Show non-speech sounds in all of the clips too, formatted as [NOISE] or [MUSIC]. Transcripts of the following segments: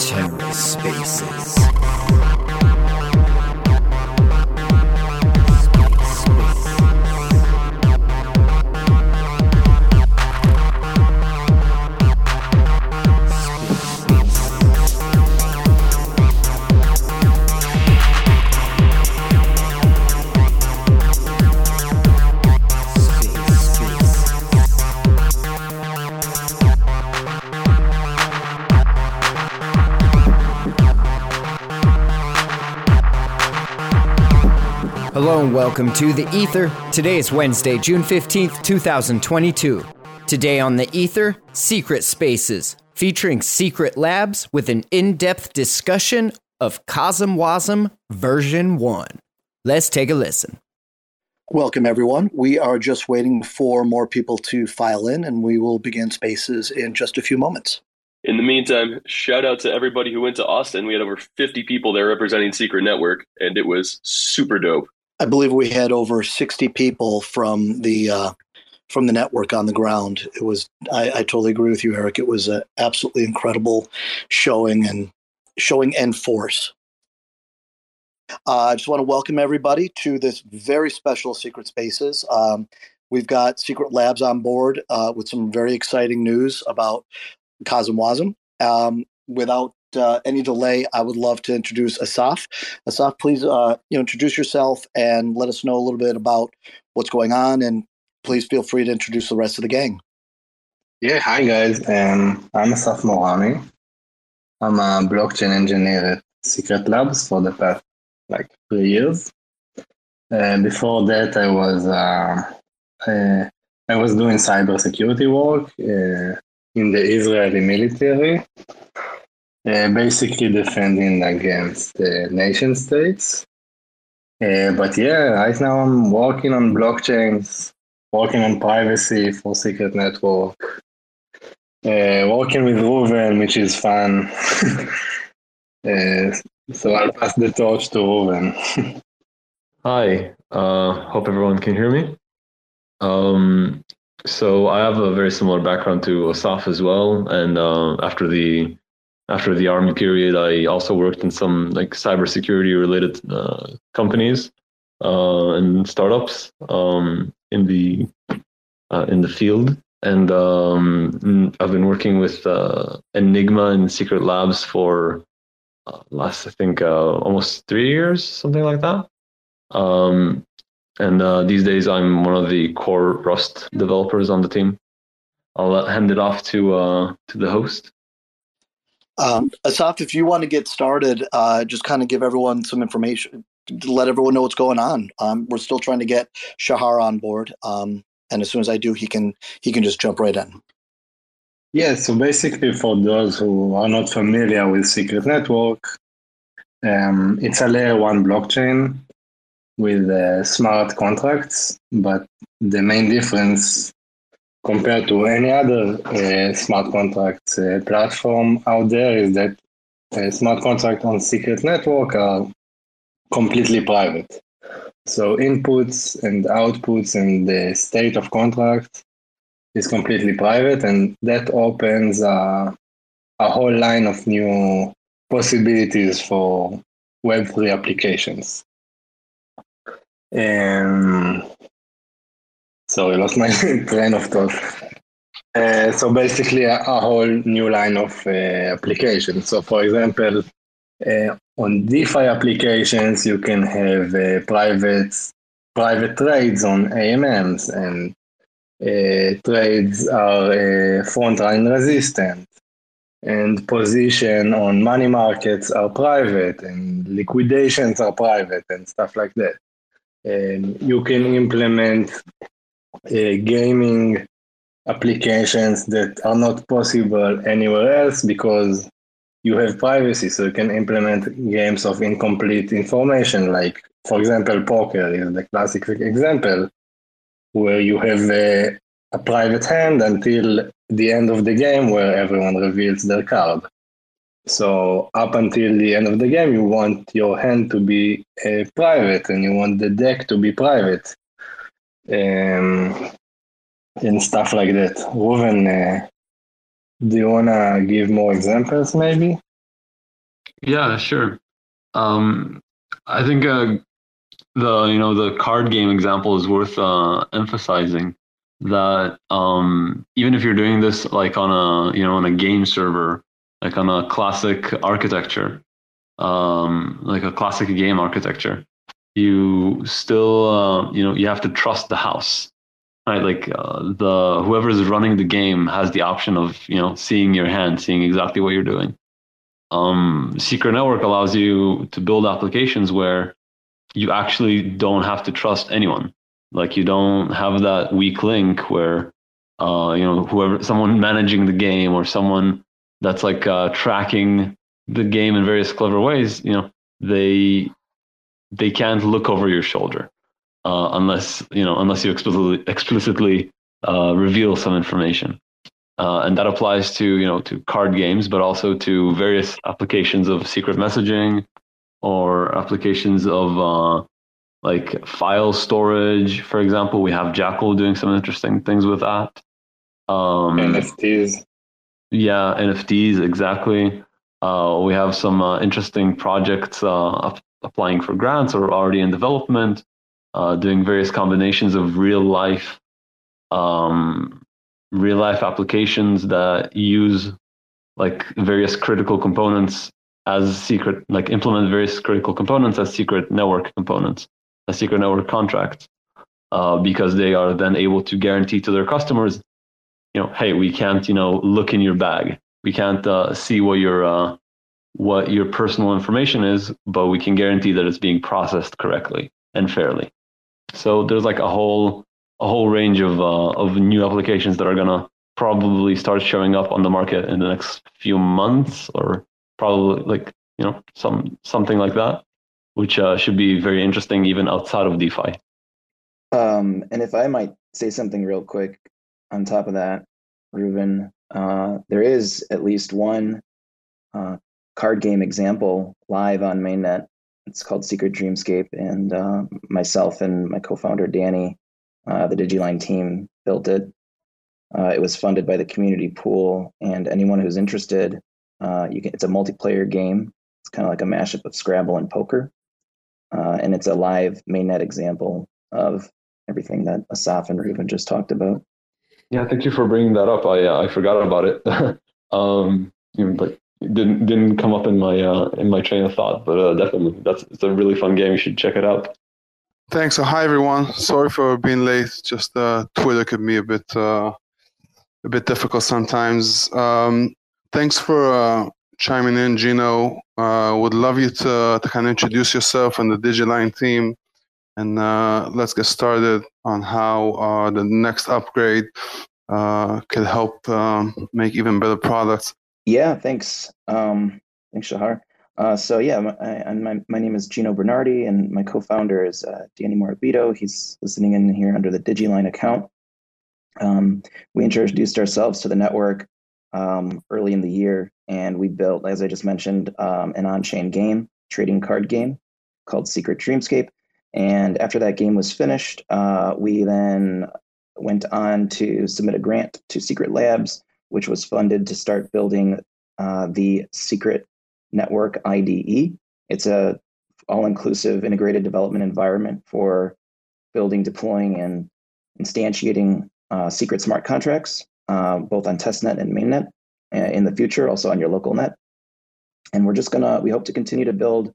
TerraSpaces. Hello and welcome to The Ether. Today is Wednesday, June 15th, 2022. Today on The Ether, Secret Spaces, featuring secret labs with an in depth discussion of CosmWasm version 1. Let's take a listen. Welcome, everyone. We are just waiting for more people to file in, and we will begin spaces in just a few moments. In the meantime, shout out to everybody who went to Austin. We had over 50 people there representing Secret Network, and it was super dope. I believe we had over 60 people from the uh, from the network on the ground. It was I, I totally agree with you, Eric. It was an absolutely incredible showing and showing and force. Uh, I just want to welcome everybody to this very special Secret Spaces. Um, we've got Secret Labs on board uh, with some very exciting news about CosmWasm. Um, without uh, any delay, I would love to introduce Assaf. Assaf, please, uh, you know, introduce yourself and let us know a little bit about what's going on, and please feel free to introduce the rest of the gang. Yeah, hi guys. Um, I'm Assaf Morami. I'm a blockchain engineer at Secret Labs for the past like three years. Uh, before that, I was uh, uh, I was doing cybersecurity work uh, in the Israeli military, uh, basically defending against the nation states. Uh, but yeah, right now I'm working on blockchains, working on privacy for Secret Network, uh, working with Reuven, which is fun. [LAUGHS] Uh, so I'll pass the torch to Reuven. [LAUGHS] Hi, uh, hope everyone can hear me. Um, so I have a very similar background to Assaf as well, and uh, after the after the army period, I also worked in some like cybersecurity related uh, companies uh, and startups um, in the uh, in the field, and um, I've been working with uh, Enigma and Secret Labs for uh, last I think almost three years, something like that. Um, and uh, these days, I'm one of the core Rust developers on the team. I'll hand it off to uh, to the host. Um, Assaf, if you want to get started, uh, just kind of give everyone some information, let everyone know what's going on. Um, we're still trying to get Shahar on board, um, and as soon as I do, he can he can just jump right in. Yeah. So basically, for those who are not familiar with Secret Network, um, it's a layer one blockchain with uh, smart contracts, but the main difference compared to any other uh, smart contract uh, platform out there is that uh, smart contracts on secret network are completely private. So inputs and outputs and the state of contract is completely private, and that opens a whole line of new possibilities for Web3 applications. Um, sorry, lost my [LAUGHS] train of thought. Uh, so basically, a, a, whole new line of uh, applications. So, for example, uh, on DeFi applications, you can have uh, private private trades on AMMs, and uh, trades are uh, front-running resistant. And position on money markets are private, and liquidations are private, and stuff like that and you can implement gaming applications that are not possible anywhere else because you have privacy so you can implement games of incomplete information like for example poker is the classic example where you have a, a private hand until the end of the game where everyone reveals their card so up until the end of the game, you want your hand to be uh, private and you want the deck to be private. Um, and stuff like that. Reuven, uh, do you want to give more examples maybe? Yeah, sure. Um, I think uh, the you know the card game example is worth uh, emphasizing that um, even if you're doing this like on a you know on a game server, like on a classic architecture, um, like a classic game architecture, you still uh, you know you have to trust the house right? Like uh, the whoever is running the game has the option of you know seeing your hand seeing exactly what you're doing. Um, secret network allows you to build applications where you actually don't have to trust anyone. Like you don't have that weak link where uh, you know whoever someone managing the game or someone that's like uh, tracking the game in various clever ways you know they they can't look over your shoulder uh, unless you know unless you explicitly explicitly uh, reveal some information. Uh, and that applies to you know to card games, but also to various applications of secret messaging or applications of uh, like file storage. For example, we have Jackal doing some interesting things with that. Um, NFTs. Yeah, NFTs exactly. Uh, we have some uh, interesting projects uh, applying for grants or already in development, uh, doing various combinations of real life, um, real life applications that use like various critical components as secret, like implement various critical components as secret network components, as secret network contracts, uh, because they are then able to guarantee to their customers, you know, hey, we can't, you know, look in your bag, we can't uh, see what your uh, what your personal information is, but we can guarantee that it's being processed correctly and fairly. So there's like a whole a whole range of uh, of new applications that are gonna probably start showing up on the market in the next few months, or probably like you know some something like that, which uh, should be very interesting even outside of DeFi. Um, and if I might say something real quick on top of that, Reuven, uh, there is at least one uh, card game example live on mainnet. It's called Secret Dreamscape, and uh, myself and my co-founder Danny, uh, the DigiLine team, built it. Uh, it was funded by the community pool, and anyone who's interested, uh, you can. It's a multiplayer game. It's kind of like a mashup of Scrabble and poker, uh, and it's a live mainnet example of everything that Assaf and Reuven just talked about. Yeah, thank you for bringing that up. I I forgot about it. [LAUGHS] um, you but didn't didn't come up in my uh, in my train of thought, but uh, definitely that's it's a really fun game. You should check it out. Thanks. So hi everyone. Sorry for being late. Just uh, Twitter could be a bit uh, a bit difficult sometimes. Um, thanks for uh, chiming in, Gino. Uh, would love you to to kind of introduce yourself and the DigiLine team, and uh, let's get started on how uh, the next upgrade uh, could help um, make even better products. Yeah, thanks. Um, thanks, Shahar. Uh, so yeah, my, my, my name is Gino Bernardi, and my co-founder is uh, Danny Morabito. He's listening in here under the DigiLine account. Um, we introduced ourselves to the network um, early in the year, and we built, as I just mentioned, um, an on-chain game, trading card game called Secret Dreamscape. And after that game was finished, uh, we then went on to submit a grant to Secret Labs which was funded to start building uh, the Secret Network IDE. It's a all-inclusive integrated development environment for building, deploying, and instantiating uh, secret smart contracts, uh, both on testnet and mainnet uh, in the future, also on your local net. And we're just gonna, we hope to continue to build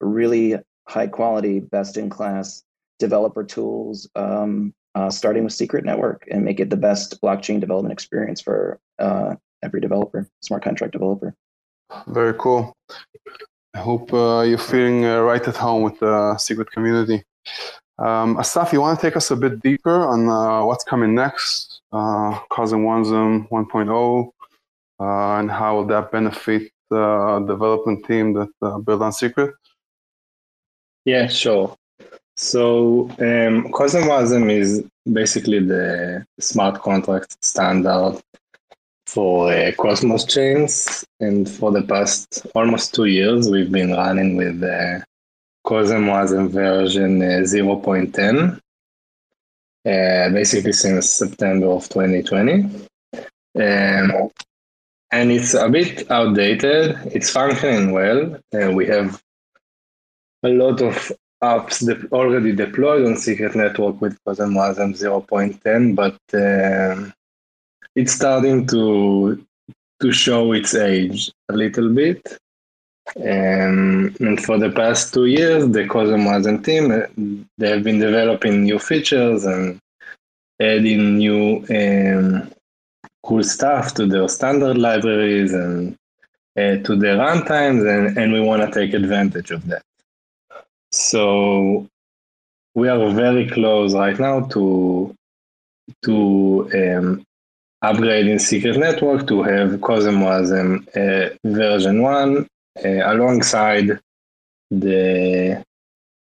really high quality, best in class developer tools um, uh, starting with Secret Network and make it the best blockchain development experience for uh, every developer, smart contract developer. Very cool. I hope uh, you're feeling uh, right at home with the Secret community. Um, Assaf, you want to take us a bit deeper on uh, what's coming next, uh, CosmWasm 1.0, uh, and how will that benefit the development team that uh, built on Secret? Yeah, sure. So um, Wasm is basically the smart contract standard for uh, Cosmos chains, and for the past almost two years, we've been running with uh, Wasm version uh, 0.10. uh, basically since September of 2020. Um, and it's a bit outdated. It's functioning well. Uh, we have a lot of apps de- already deployed on Secret Network with CosmWasm 0.10, but uh, it's starting to to show its age a little bit. Um, and for the past two years, the CosmWasm team uh, they have been developing new features and adding new um, cool stuff to their standard libraries and uh, to their runtimes, and, and we want to take advantage of that. So we are very close right now to to um, upgrading Secret Network to have CosmWasm uh, version one uh, alongside the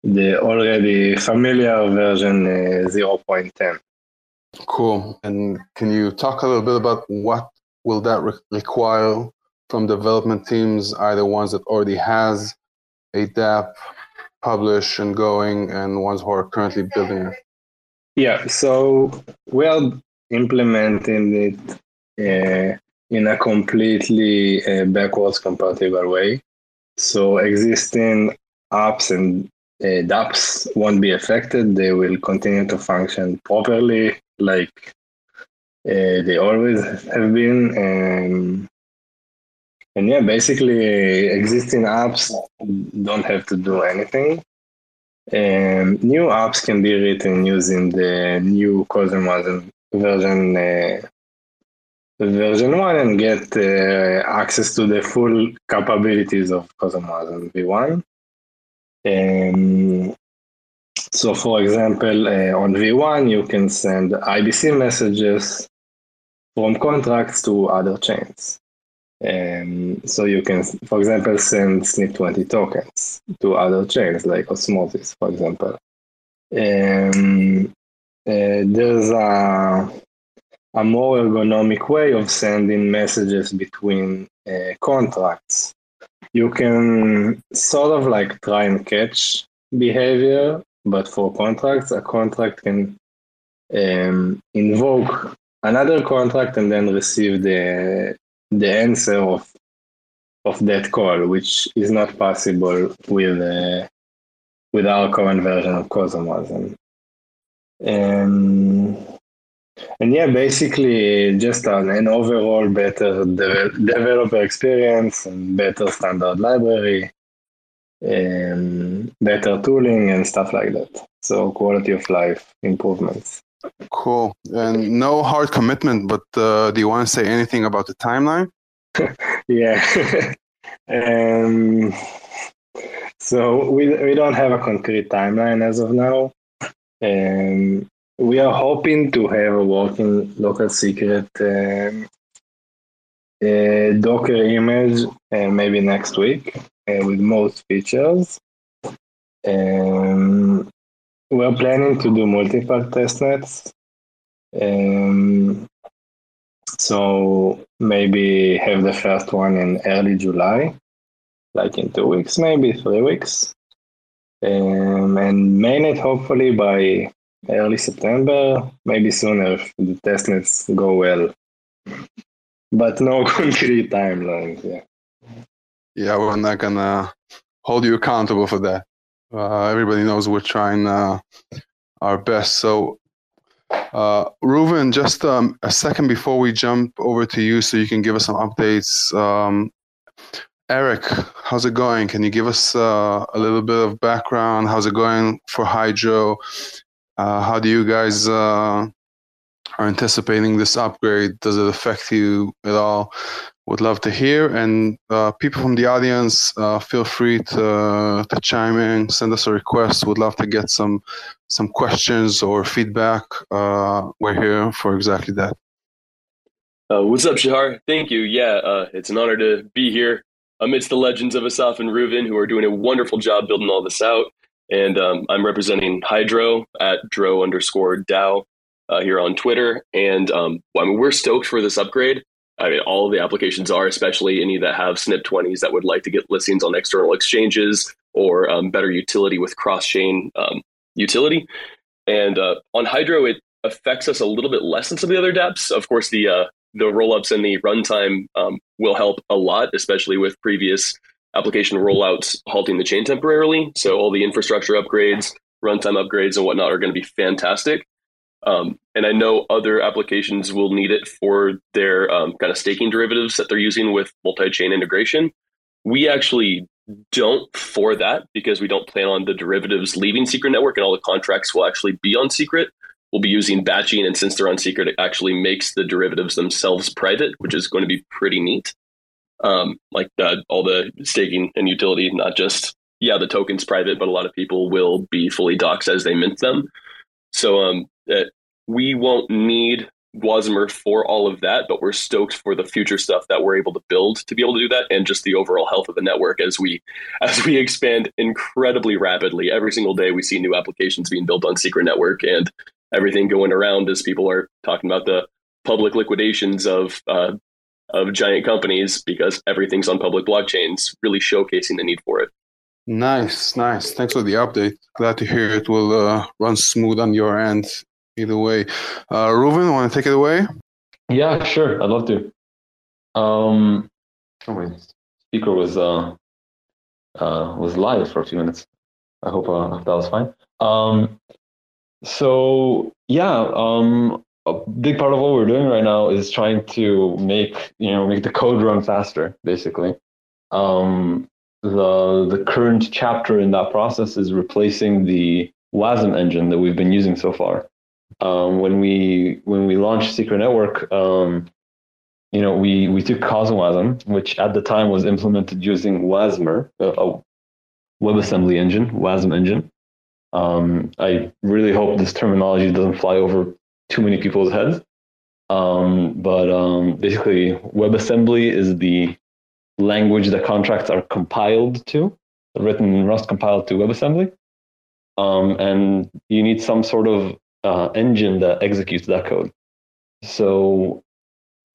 the already familiar version uh, 0.10. Cool. And can you talk a little bit about what will that re- require from development teams, either ones that already has a DApp published and going, and ones who are currently building it? Yeah, so we are implementing it uh, in a completely uh, backwards compatible way. So existing apps and uh, dApps won't be affected. They will continue to function properly like uh, they always have been. Um, and yeah, basically, existing apps don't have to do anything. Um, new apps can be written using the new CosmWasm version uh, version one and get uh, access to the full capabilities of CosmWasm v1. Um, so, for example, uh, on V1, you can send IBC messages from contracts to other chains. Um, so you can, for example, send SNIP-20 tokens to other chains like Osmosis, for example. Um, uh, there's a, a more ergonomic way of sending messages between uh, contracts. You can sort of like try and catch behavior but for contracts, a contract can um, invoke another contract and then receive the the answer of of that call, which is not possible with uh, with our current version of CosmWasm. Um, and yeah, basically just an, an overall better de- developer experience and better standard library um, better tooling and stuff like that. So quality of life improvements. Cool. And no hard commitment, but uh, do you want to say anything about the timeline? [LAUGHS] yeah. [LAUGHS] um, so we we don't have a concrete timeline as of now. Um, we are hoping to have a working local secret um, uh, Docker image uh, maybe next week uh, with most features. Um, we're planning to do multiple testnets. Um, so maybe have the first one in early July, like in two weeks, maybe three weeks. Um, and mainnet hopefully by early September, maybe sooner if the testnets go well. But no [LAUGHS] concrete timeline. Yeah. Yeah, we're not gonna hold you accountable for that. Uh, everybody knows we're trying uh, our best. So, uh, Reuven, just um, a second before we jump over to you, so you can give us some updates. Um, Eric, how's it going? Can you give us uh, a little bit of background? How's it going for Hydro? Uh, how do you guys uh, are anticipating this upgrade? Does it affect you at all? Would love to hear. And uh, people from the audience, uh, feel free to to chime in, send us a request. Would love to get some some questions or feedback. Uh, we're here for exactly that. Uh, what's up, Shahar? Thank you. Yeah, uh, it's an honor to be here amidst the legends of Assaf and Reuven, who are doing a wonderful job building all this out. And um, I'm representing Hydro at Dro underscore DAO uh, here on Twitter. And um, well, I mean, we're stoked for this upgrade. I mean, all the applications are, especially any that have SNIP-20s that would like to get listings on external exchanges or um, better utility with cross chain um, utility. And uh, on Hydro, it affects us a little bit less than some of the other dApps. Of course, the uh, the rollups and the runtime um, will help a lot, especially with previous application rollouts halting the chain temporarily. So all the infrastructure upgrades, runtime upgrades, and whatnot are going to be fantastic. Um, and I know other applications will need it for their um, kind of staking derivatives that they're using with multi-chain integration. We actually don't for that because we don't plan on the derivatives leaving Secret Network, and all the contracts will actually be on Secret. We'll be using batching, and since they're on Secret, it actually makes the derivatives themselves private, which is going to be pretty neat. Um, like all the staking and utility, not just yeah, the token's private, but a lot of people will be fully doxed as they mint them. So um, uh, we won't need Wasmer for all of that, but we're stoked for the future stuff that we're able to build to be able to do that, and just the overall health of the network as we as we expand incredibly rapidly. Every single day, we see new applications being built on Secret Network, and everything going around as people are talking about the public liquidations of uh, of giant companies because everything's on public blockchains, really showcasing the need for it. Nice, nice. Thanks for the update. Glad to hear it will uh, run smooth on your end either way. Uh, Reuven, want to take it away? Yeah, sure. I'd love to. Um, oh, my speaker was uh, uh, was live for a few minutes. I hope, uh, that was fine. Um, so yeah, um, a big part of what we're doing right now is trying to make you know make the code run faster, basically. Um, the the current chapter in that process is replacing the WASM engine that we've been using so far um, when we when we launched Secret Network, um, you know, we we took CosmWasm, which at the time was implemented using Wasmer, a, a WebAssembly engine, WASM engine. Um, I really hope this terminology doesn't fly over too many people's heads. Um, but um, basically, WebAssembly is the language that contracts are compiled to, written in Rust compiled to WebAssembly. Um, and you need some sort of uh, engine that executes that code. So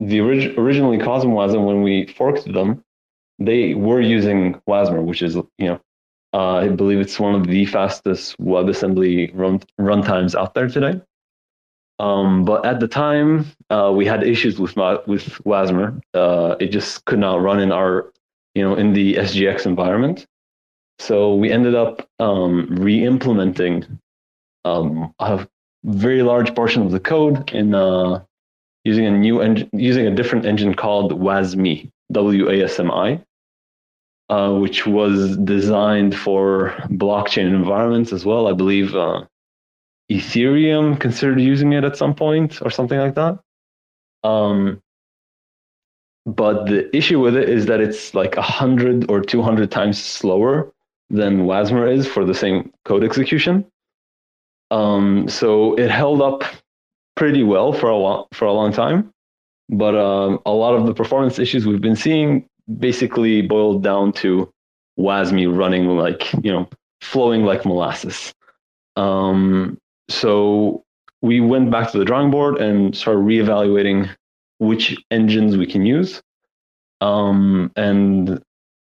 the orig- originally CosmWasm, when we forked them, they were using Wasmer, which is you know uh, I believe it's one of the fastest WebAssembly run runtimes out there today. Um, but at the time, uh, we had issues with with Wasmer. Uh, it just could not run in our you know in the SGX environment. So we ended up um, re-implementing um, a very large portion of the code in uh, using a new engine, using a different engine called WASMI, W-A-S-M-I, uh, which was designed for blockchain environments as well. I believe uh, Ethereum considered using it at some point or something like that. Um, but the issue with it is that it's like 100 or 200 times slower than Wasmer is for the same code execution. Um, so it held up pretty well for a while, for a long time, but um, a lot of the performance issues we've been seeing basically boiled down to WASMI running like you know flowing like molasses. Um, so we went back to the drawing board and started reevaluating which engines we can use. Um, and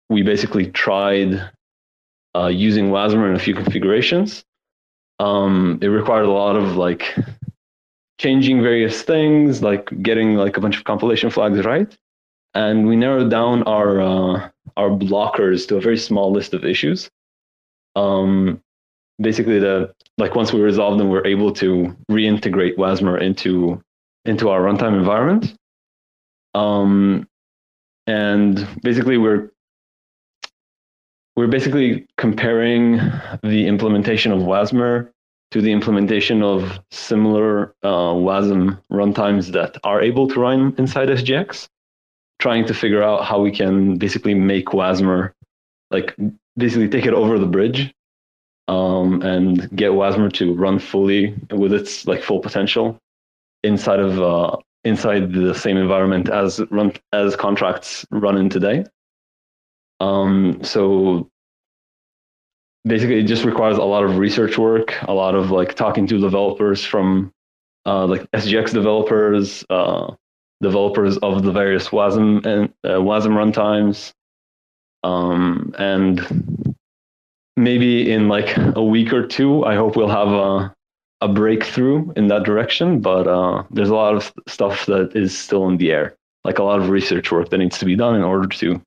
we basically tried uh, using Wasmer in a few configurations. Um, it required a lot of like changing various things, like getting like a bunch of compilation flags right. And we narrowed down our uh, our blockers to a very small list of issues. Um, basically, the like once we resolved them, we're able to reintegrate Wasmer into into our runtime environment. Um, and basically, we're we're basically comparing the implementation of Wasmer to the implementation of similar uh, WASM runtimes that are able to run inside SGX, trying to figure out how we can basically make Wasmer, like basically take it over the bridge um, and get Wasmer to run fully with its like full potential inside of uh, inside the same environment as run as contracts run in today. Um, so basically, it just requires a lot of research work, a lot of like talking to developers from uh, like SGX developers, uh, developers of the various WASM and uh, WASM runtimes, um, and maybe in like a week or two, I hope we'll have a a breakthrough in that direction, but uh, there's a lot of stuff that is still in the air, like a lot of research work that needs to be done in order to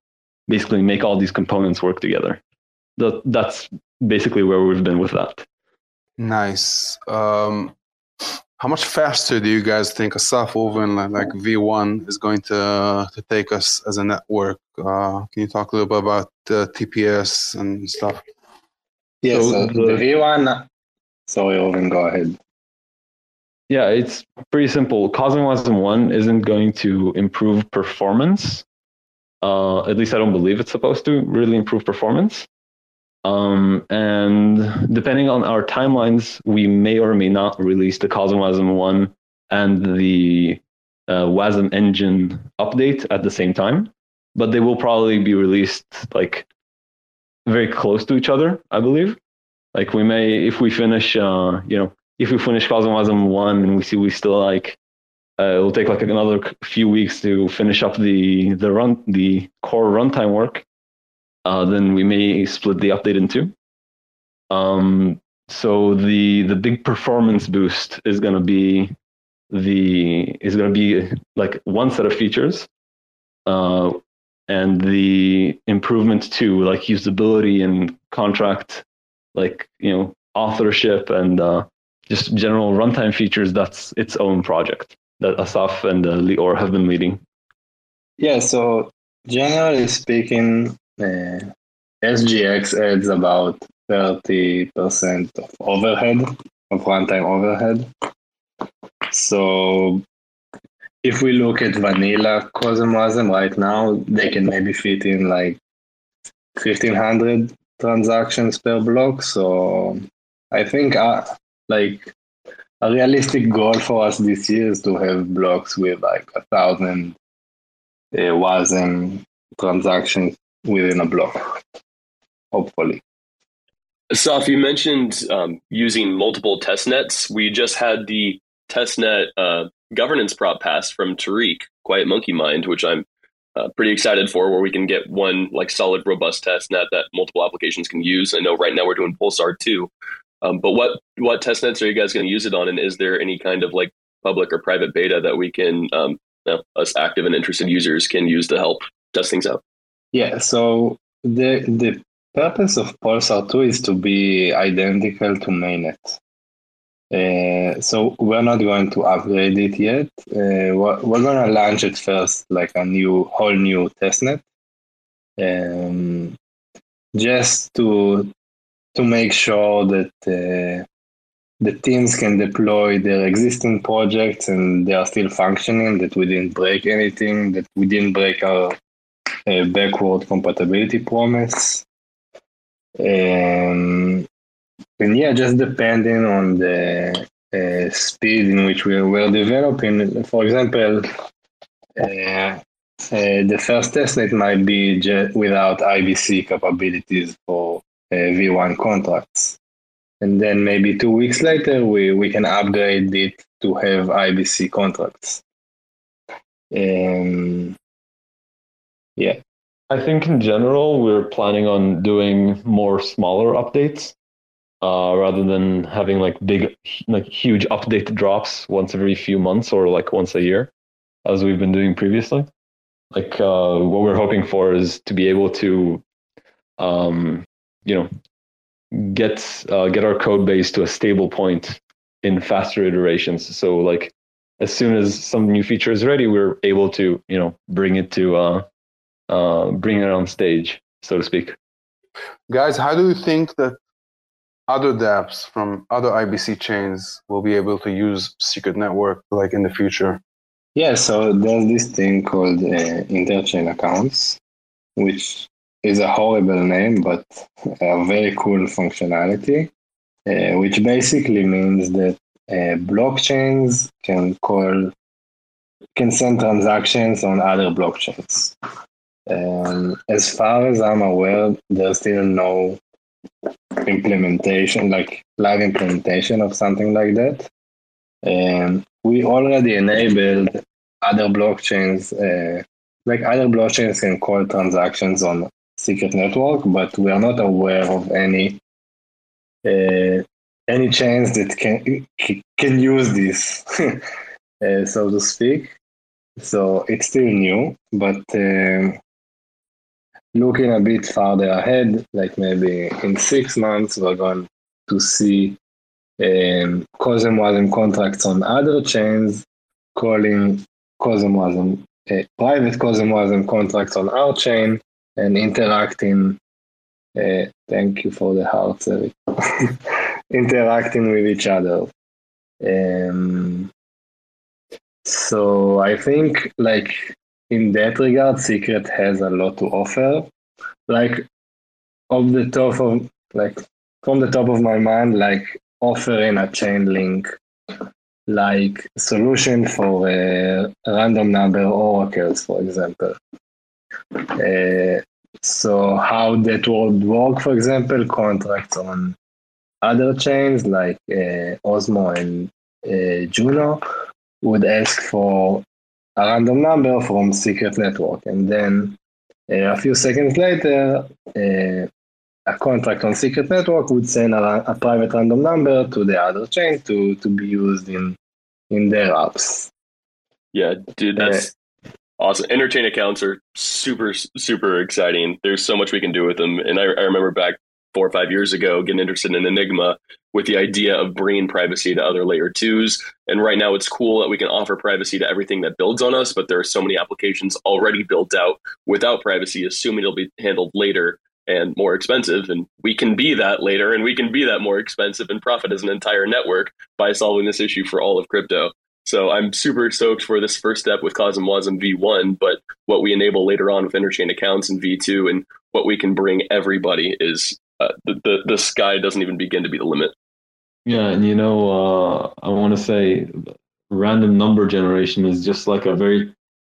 basically make all these components work together. That, that's basically where we've been with that. Nice. Um, how much faster do you guys think Assaf Reuven like V1 is going to to take us as a network? Uh, can you talk a little bit about uh, TPS and stuff? Yeah, So so the- the V1. Sorry, Owen, go ahead. Yeah, it's pretty simple. CosmWasm 1 isn't going to improve performance. Uh, at least I don't believe it's supposed to really improve performance. Um, and depending on our timelines, we may or may not release the CosmWasm 1 and the uh, WASM engine update at the same time. But they will probably be released like very close to each other, I believe. Like we may, if we finish, uh, you know, if we finish CosmWasm one and we see we still like, uh, it will take like another few weeks to finish up the the run the core runtime work. Uh, then we may split the update in two. Um, so the the big performance boost is going to be the is going to be like one set of features, uh, and the improvement to like usability and contract, like you know authorship and uh, just general runtime features, that's its own project that Assaf and uh, Lior have been leading. Yeah, so generally speaking, uh, SGX adds about 30% of overhead, of runtime overhead. So if we look at vanilla CosmWasm right now, they can maybe fit in like 1500 transactions per block. So I think uh, like a realistic goal for us this year is to have blocks with like a thousand uh, WASM transactions within a block, hopefully. Assaf, you mentioned um, using multiple test nets. We just had the testnet uh, governance prop pass from Tariq, Quiet Monkey Mind, which I'm uh, pretty excited for, where we can get one like solid, robust test net that multiple applications can use. I know right now we're doing Pulsar 2, um, but what what test nets are you guys going to use it on? And is there any kind of like public or private beta that we can, um, you know, us active and interested users can use to help test things out? Yeah, so the the purpose of Pulsar 2 is to be identical to mainnet. Uh, so we're not going to upgrade it yet. Uh, we're, we're going to launch it first, like a new, whole new testnet, um, just to to make sure that uh, the teams can deploy their existing projects and they are still functioning. That we didn't break anything. That we didn't break our uh, backward compatibility promise. Um, and yeah, just depending on the uh, speed in which we were developing. For example, uh, uh, the first testnet might be without IBC capabilities for V1 contracts. And then maybe two weeks later, we, we can upgrade it to have IBC contracts. Um, yeah. I think in general, we're planning on doing more smaller updates uh, rather than having like big, like huge update drops once every few months or like once a year, as we've been doing previously. Like uh, what we're hoping for is to be able to, um, you know, get uh, get our code base to a stable point in faster iterations. So like as soon as some new feature is ready, we're able to you know bring it to uh, uh, bring it on stage, so to speak. Guys, how do you think that other dApps from other IBC chains will be able to use Secret Network like in the future? Yeah, so there's this thing called uh, interchain accounts, which is a horrible name, but a very cool functionality, uh, which basically means that uh, blockchains can call, can send transactions on other blockchains. Um, as far as I'm aware, there's still no implementation, like live implementation of something like that. And we already enabled other blockchains, uh, like other blockchains can call transactions on secret network, but we are not aware of any uh, any chains that can can use this, [LAUGHS] uh, so to speak. So it's still new, but um, looking a bit farther ahead, like maybe in six months, we're going to see um, COSM contracts on other chains calling COSM uh, private COSM contracts on our chain and interacting. Uh, thank you for the heart, [LAUGHS] interacting with each other. Um, so I think like in that regard, Secret has a lot to offer. Like of the top of like from the top of my mind, like offering a Chainlink like solution for uh, random number oracles, for example. Uh, so how that would work, for example, contracts on other chains like uh, Osmo and uh, Juno would ask for a random number from secret network, and then uh, a few seconds later, uh, a contract on secret network would send a, a, private random number to the other chain to, to be used in in their apps. Yeah, dude, that's awesome. Interchain accounts are super super exciting. There's so much we can do with them, and I, I remember back four or five years ago getting interested in Enigma with the idea of bringing privacy to other layer twos. And right now, it's cool that we can offer privacy to everything that builds on us, but there are so many applications already built out without privacy, assuming it'll be handled later and more expensive. And we can be that later and we can be that more expensive and profit as an entire network by solving this issue for all of crypto. So I'm super stoked for this first step with CosmWasm V1, but what we enable later on with interchain accounts in V2 and what we can bring everybody is uh, the, the, the sky doesn't even begin to be the limit. Yeah, and you know, uh, I want to say random number generation is just like a very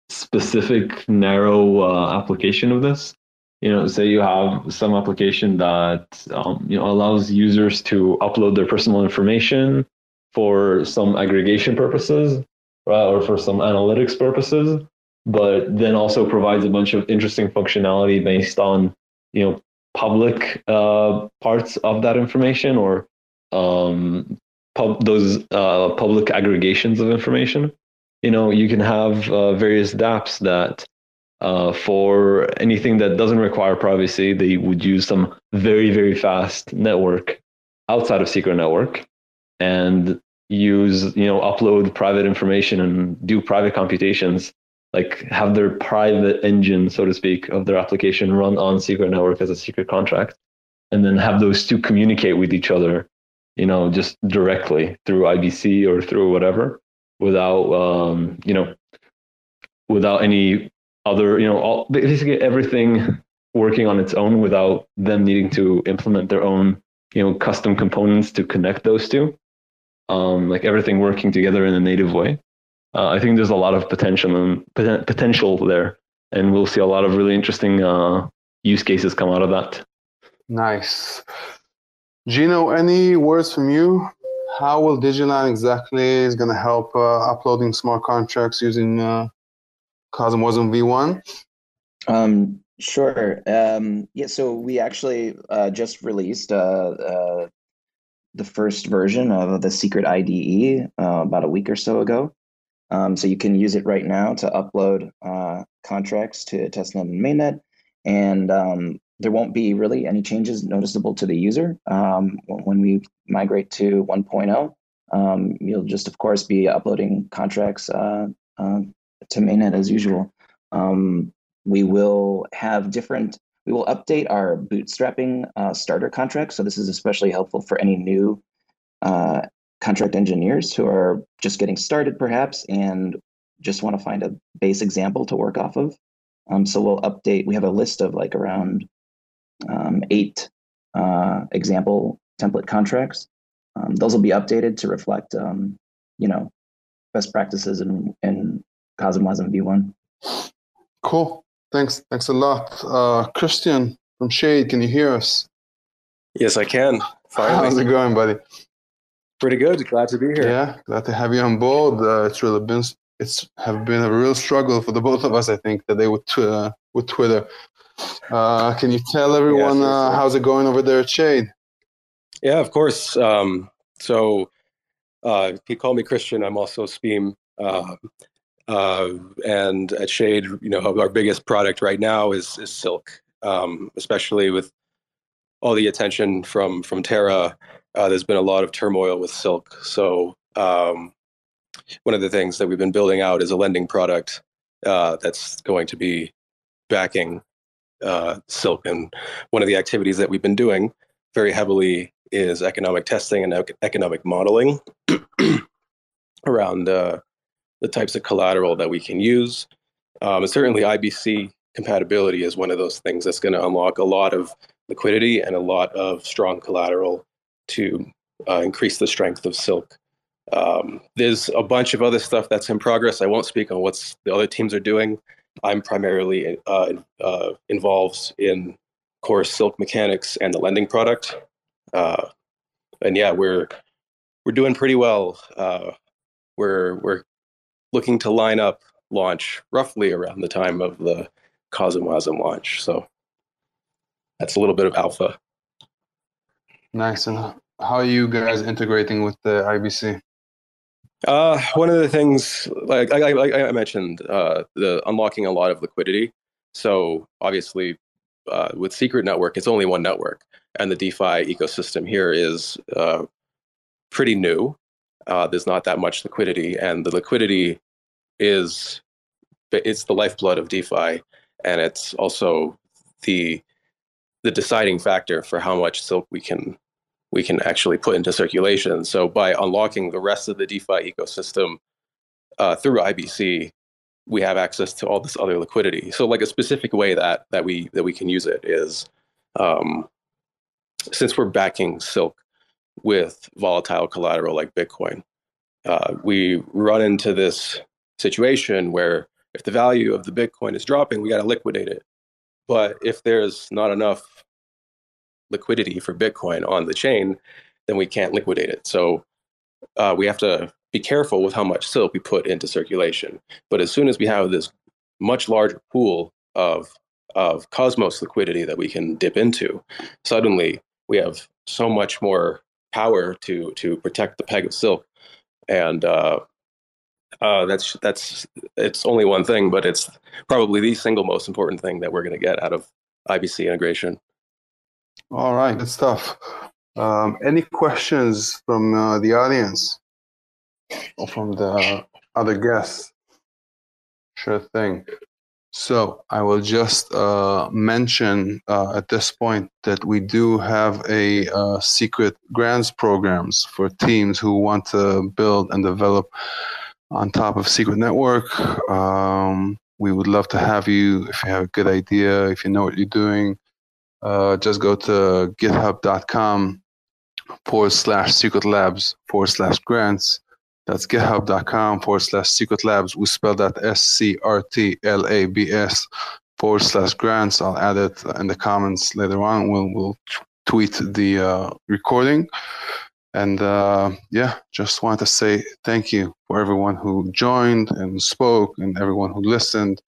specific, narrow uh, application of this you know say you have some application that um, you know allows users to upload their personal information for some aggregation purposes right, or for some analytics purposes but then also provides a bunch of interesting functionality based on you know public uh, parts of that information or um, pub- those uh, public aggregations of information. You know you can have uh, various dapps that uh, for anything that doesn't require privacy, they would use some very, very fast network outside of secret network and use, you know, upload private information and do private computations, like have their private engine, so to speak, of their application run on secret network as a secret contract, and then have those two communicate with each other, you know, just directly through IBC or through whatever without, um, you know, without any other, you know, all, basically everything working on its own without them needing to implement their own, you know, custom components to connect those two. Um, like everything working together in a native way. Uh, I think there's a lot of potential and potential there, and we'll see a lot of really interesting uh, use cases come out of that. Nice. Gino, any words from you? How will Digiline exactly is going to help uh, uploading smart contracts using uh, CosmWasm V1? Um, sure. Um, yeah, so we actually uh, just released uh, uh, the first version of the Secret IDE uh, about a week or so ago. Um, so you can use it right now to upload uh, contracts to testnet and mainnet, and um, there won't be really any changes noticeable to the user um, when we migrate to 1.0. Um, you'll just, of course, be uploading contracts uh, uh, to mainnet as usual. Um, we will have different, we will update our bootstrapping uh, starter contract. So this is especially helpful for any new uh, contract engineers who are just getting started perhaps and just want to find a base example to work off of. Um, so we'll update, we have a list of like around um, eight uh, example template contracts. Um, those will be updated to reflect, um, you know, best practices and, and CosmWasm V1. Cool. Thanks. Thanks a lot. Uh, Christian from Shade, can you hear us? Yes, I can. Finally. How's it going, buddy? Pretty good. Glad to be here. Yeah, glad to have you on board. Uh, it's really been it's have been a real struggle for the both of us. I think today with uh, with Twitter. Uh, can you tell everyone uh, how's it going over there at Shade? Yeah, of course. Um, so uh, he called me Christian. I'm also Speem. Uh, uh, and at Shade, you know, our biggest product right now is is Silk, um, especially with all the attention from from Terra. Uh, there's been a lot of turmoil with Silk. So um, one of the things that we've been building out is a lending product uh, that's going to be backing uh, Silk. And one of the activities that we've been doing very heavily is economic testing and economic modeling [CLEARS THROAT] around uh, the types of collateral that we can use. Um, and certainly, IBC compatibility is one of those things that's going to unlock a lot of liquidity and a lot of strong collateral to uh, increase the strength of Silk. Um, there's a bunch of other stuff that's in progress. I won't speak on what the other teams are doing. I'm primarily uh, uh, involved in core Silk mechanics and the lending product. Uh, and yeah, we're we're doing pretty well. Uh, we're we're looking to line up launch roughly around the time of the CosmWasm launch. So that's a little bit of alpha. Nice. And how are you guys integrating with the IBC? Uh, one of the things, like, like, like I mentioned, uh, the unlocking a lot of liquidity. So obviously, uh, with Secret Network, it's only one network, and the DeFi ecosystem here is uh, pretty new. Uh, there's not that much liquidity, and the liquidity is it's the lifeblood of DeFi, and it's also the the deciding factor for how much silk we can we can actually put into circulation. So by unlocking the rest of the DeFi ecosystem uh, through IBC, we have access to all this other liquidity. So like a specific way that that we that we can use it is um, since we're backing Silk with volatile collateral like Bitcoin, uh, we run into this situation where if the value of the Bitcoin is dropping, we got to liquidate it. But if there's not enough liquidity for Bitcoin on the chain, then we can't liquidate it. So uh, we have to be careful with how much silk we put into circulation. But as soon as we have this much larger pool of of Cosmos liquidity that we can dip into, suddenly we have so much more power to to protect the peg of silk, and uh, uh, that's that's it's only one thing, but it's probably the single most important thing that we're going to get out of IBC integration. All right, good stuff. Um, any questions from uh, the audience or from the other guests? Sure thing. So I will just uh, mention uh, at this point that we do have a uh, secret grants programs for teams who want to build and develop on top of Secret Network. Um, we would love to have you if you have a good idea, if you know what you're doing uh, just go to github.com forward slash secret labs forward slash grants. That's github.com forward slash secret labs. We spell that S C R T L A B S forward slash grants. I'll add it in the comments later on. We'll, we'll tweet the uh, recording. And uh, yeah, just want to say thank you for everyone who joined and spoke and everyone who listened.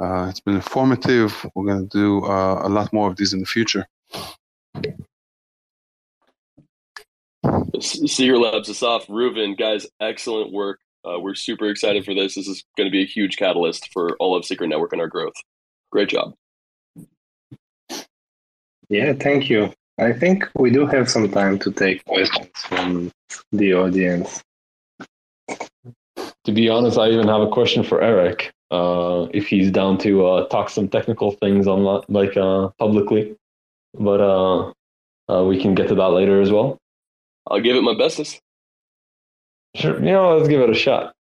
Uh, it's been informative. We're going to do uh, a lot more of these in the future. Secret Labs Assaf, Reuven, guys, excellent work. Uh, we're super excited for this. This is going to be a huge catalyst for all of Secret Network and our growth. Great job. Yeah, thank you. I think we do have some time to take questions from the audience. To be honest, I even have a question for Eric uh, if he's down to uh, talk some technical things on like uh, publicly. But uh, uh, we can get to that later as well. I'll give it my bestest. Sure, you know, let's give it a shot.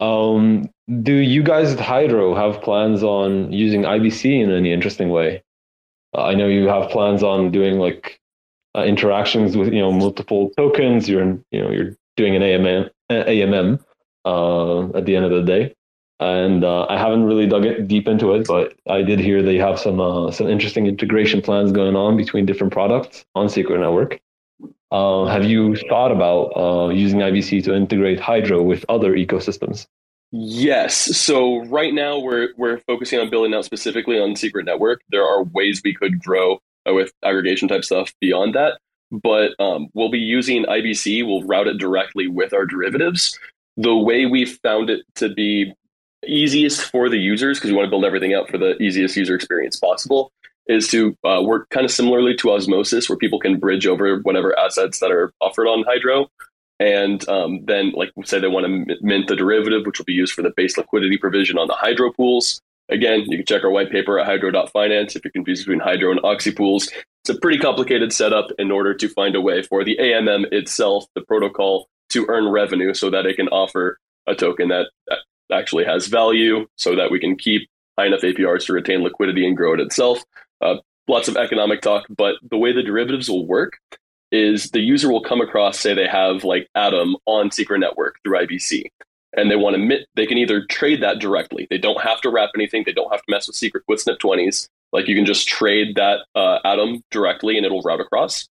Um, do you guys at Hydro have plans on using IBC in any interesting way? Uh, I know you have plans on doing like uh, interactions with you know multiple tokens. You're you know you're doing an AMM AMM uh, at the end of the day and uh, I haven't really dug it deep into it, but I did hear they have some uh, some interesting integration plans going on between different products on Secret Network. Uh, have you thought about uh, using IBC to integrate Hydro with other ecosystems? Yes. So right now we're we're focusing on building out specifically on Secret Network. There are ways we could grow with aggregation type stuff beyond that. but um, we'll be using IBC. We'll route it directly with our derivatives. The way we found it to be easiest for the users, because we want to build everything out for the easiest user experience possible, is to uh, work kind of similarly to Osmosis, where people can bridge over whatever assets that are offered on Hydro. And um, then, like, say they want to mint the derivative, which will be used for the base liquidity provision on the Hydro pools. Again, you can check our white paper at hydro.finance if you're confused between Hydro and Oxy pools. It's a pretty complicated setup in order to find a way for the AMM itself, the protocol, to earn revenue so that it can offer a token that actually has value so that we can keep high enough APRs to retain liquidity and grow it itself. Uh, lots of economic talk, but the way the derivatives will work is the user will come across, say they have like Atom on Secret Network through IBC, and they want to admit they can either trade that directly. They don't have to wrap anything. They don't have to mess with secret with SNIP-20s. Like you can just trade that uh, Atom directly and it'll route across.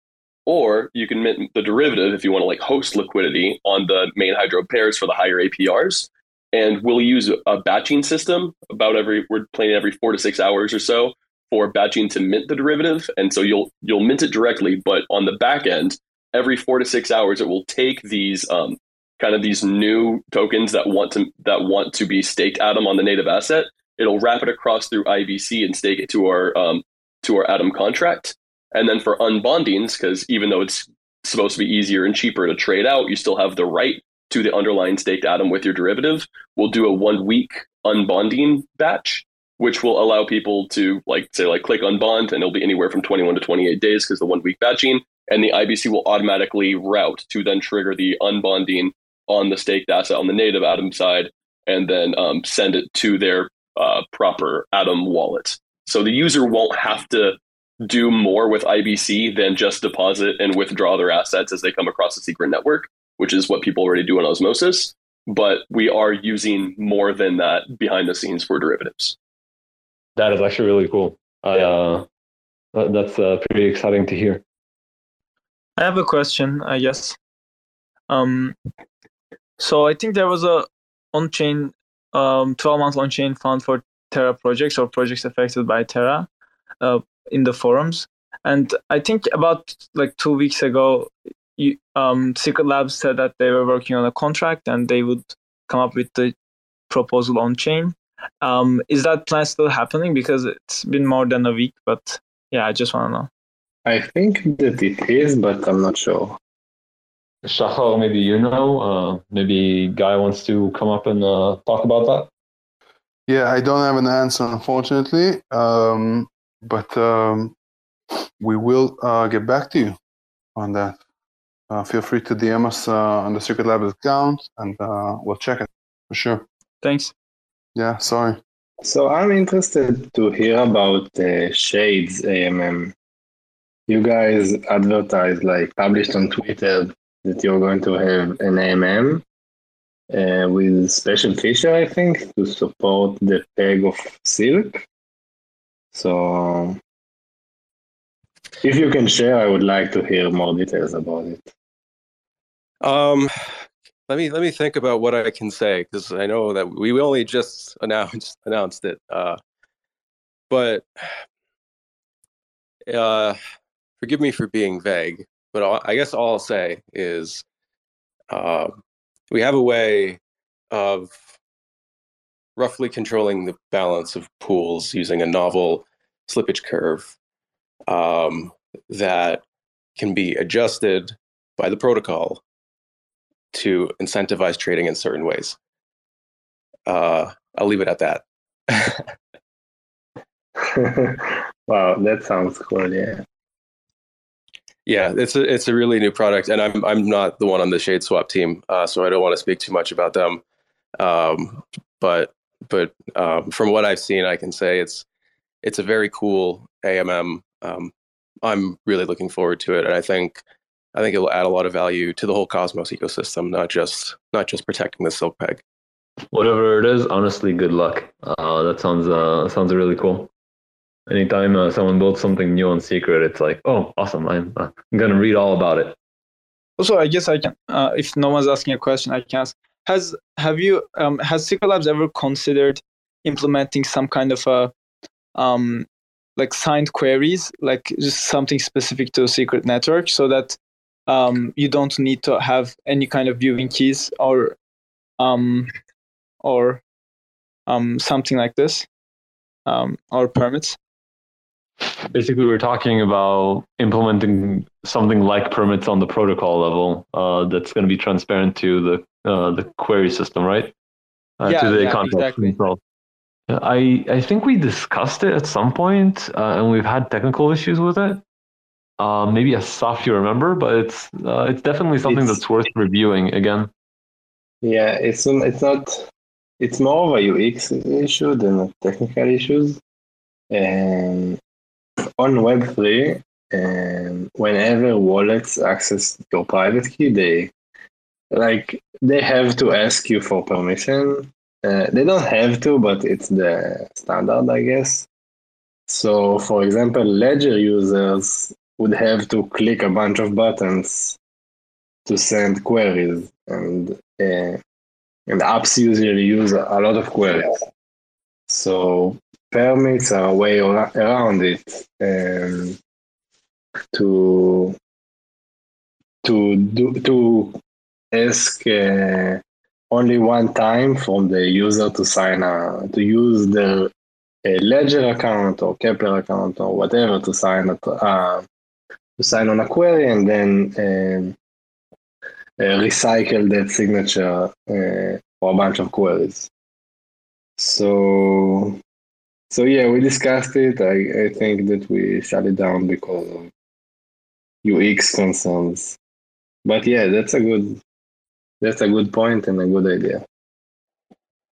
Or you can mint the derivative if you want to like host liquidity on the main hydro pairs for the higher APRs. And we'll use a batching system about every we're playing every four to six hours or so for batching to mint the derivative. And so you'll you'll mint it directly, but on the back end, every four to six hours, it will take these um, kind of these new tokens that want to that want to be staked Atom on the native asset. It'll wrap it across through IBC and stake it to our um, to our Atom contract. And then for unbondings, because even though it's supposed to be easier and cheaper to trade out, you still have the right to the underlying staked Atom with your derivative. We'll do a one week unbonding batch which will allow people to like say like click on bond and it'll be anywhere from 21 to 28 days because the one week batching and the IBC will automatically route to then trigger the unbonding on the staked asset on the native Atom side and then um, send it to their uh, proper Atom wallet. So the user won't have to do more with IBC than just deposit and withdraw their assets as they come across the secret network, which is what people already do in Osmosis. But we are using more than that behind the scenes for derivatives. That is actually really cool. I, uh, that's uh, pretty exciting to hear. I have a question, I guess. Um, so I think there was a on-chain, um, 12 month on-chain fund for Terra projects or projects affected by Terra uh, in the forums. And I think about like two weeks ago, you, um, Secret Labs said that they were working on a contract and they would come up with the proposal on chain. Um, is that plan still happening? Because it's been more than a week, but yeah, I just want to know. I think that it is, but I'm not sure. Shachar, maybe you know. Uh, maybe Guy wants to come up and uh, talk about that. Yeah, I don't have an answer, unfortunately, um, but um, we will uh, get back to you on that. Uh, feel free to DM us uh, on the Secret Lab account, and uh, we'll check it for sure. Thanks. Yeah, sorry. So I'm interested to hear about uh, Shades AMM. You guys advertised, like published on Twitter, that you're going to have an AMM uh, with special feature, I think, to support the peg of Silk. So if you can share, I would like to hear more details about it. Um, let me let me think about what I can say because I know that we only just [LAUGHS] announced announced it. Uh, but [SIGHS] uh, forgive me for being vague, but all, I guess all I'll say is uh, we have a way of roughly controlling the balance of pools using a novel slippage curve um, that can be adjusted by the protocol to incentivize trading in certain ways. Uh, I'll leave it at that. [LAUGHS] wow, that sounds cool. Yeah. Yeah, it's a it's a really new product, and I'm I'm not the one on the Shade Swap team, uh, so I don't want to speak too much about them. Um, but but um, from what I've seen, I can say it's it's a very cool AMM. Um, I'm really looking forward to it, and I think I think it will add a lot of value to the whole Cosmos ecosystem, not just not just protecting the silk peg. Whatever it is, honestly, good luck. Uh, that sounds uh, sounds really cool. Anytime uh, someone builds something new on Secret, it's like, oh, awesome! I'm uh, I'm gonna read all about it. Also, I guess I can. Uh, if no one's asking a question, I can ask. Has have you um, has Secret Labs ever considered implementing some kind of a um, like signed queries, like just something specific to a secret network, so that um, you don't need to have any kind of viewing keys or um, or um, something like this um, or permits. Basically, we're talking about implementing something like permits on the protocol level uh, that's going to be transparent to the uh, the query system, right? Uh, Yeah, to the yeah, context exactly. Yeah, I I think we discussed it at some point, uh, and we've had technical issues with it. Uh, maybe Assaf you remember, but it's uh, it's definitely something It's- that's worth reviewing again. Yeah, it's it's not. It's more of a UX issue than a technical issues. And on Web three, um, whenever wallets access your private key, they like they have to ask you for permission. Uh, they don't have to, but it's the standard, I guess. So, for example, Ledger users would have to click a bunch of buttons to send queries, and uh, and apps usually use a lot of queries. So permits are a way around it um, to to do to ask uh, only one time from the user to sign a to use their a Ledger account or Keplr account or whatever to sign a, uh, sign on a query and then um, uh, recycle that signature uh, for a bunch of queries. So, so yeah, we discussed it. I, I think that we shut it down because of UX concerns. But yeah, that's a good that's a good point and a good idea.